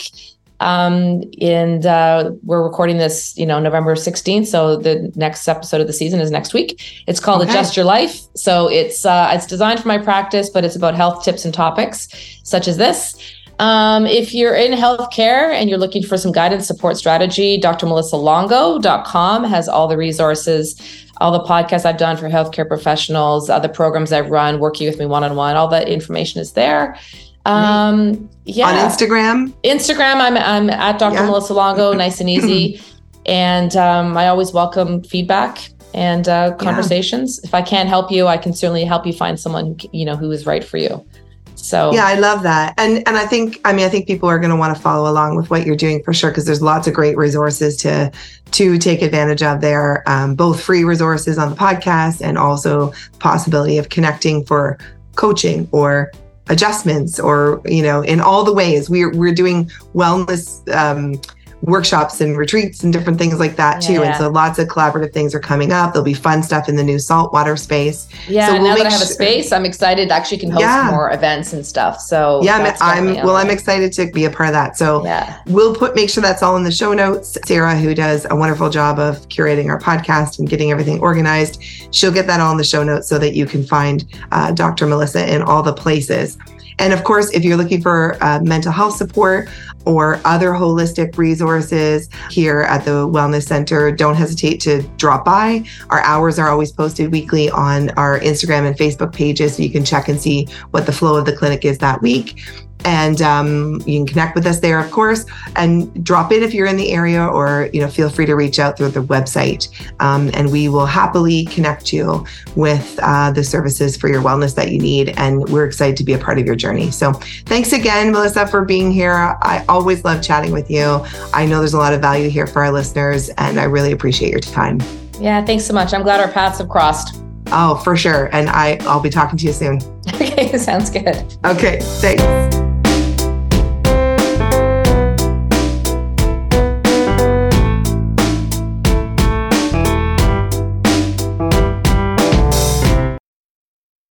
Um, and uh, we're recording this, you know, November 16th. So the next episode of the season is next week. It's called okay. Adjust Your Life. So it's uh, it's designed for my practice, but it's about health tips and topics such as this. Um, if you're in healthcare and you're looking for some guidance support strategy, drmelissalongo.com has all the resources, all the podcasts I've done for healthcare professionals, other programs I've run, working with me one on one. All that information is there. Um, yeah. On Instagram? Instagram, I'm, I'm at Dr. Yeah. Melissa Longo, nice and easy. and um, I always welcome feedback and uh, conversations. Yeah. If I can't help you, I can certainly help you find someone, you know, who is right for you. So yeah, I love that, and and I think I mean I think people are going to want to follow along with what you're doing for sure because there's lots of great resources to to take advantage of there, um, both free resources on the podcast and also possibility of connecting for coaching or adjustments or you know in all the ways. We're we're doing wellness um, workshops and retreats and different things like that too. Yeah. And so lots of collaborative things are coming up. There'll be fun stuff in the new saltwater space. Yeah, so we'll now that I have a space, I'm excited. Actually, can host yeah. more events and stuff. So yeah, I'm well. I'm excited to be a part of that. So yeah, we'll put make sure that's all in the show notes. Sarah, who does a wonderful job of curating our podcast and getting everything organized, she'll get that all in the show notes so that you can find uh, Dr. Melissa in all the places. And of course, if you're looking for uh, mental health support or other holistic resources here at the Wellness Center, don't hesitate to drop by. Our hours are always posted weekly on our Instagram and Facebook pages, so you can check and see what the flow of the clinic is that week and um, you can connect with us there of course. And drop in if you're in the area or you know feel free to reach out through the website. Um, and we will happily connect you with uh, the services for your wellness that you need. And we're excited to be a part of your journey. So thanks again melissa for being here. I always love chatting with you. I know there's a lot of value here for our listeners and i really appreciate your time. Yeah thanks so much. I'm glad our paths have crossed. Oh for sure. And i i'll be talking to you soon. Okay sounds good. Okay thanks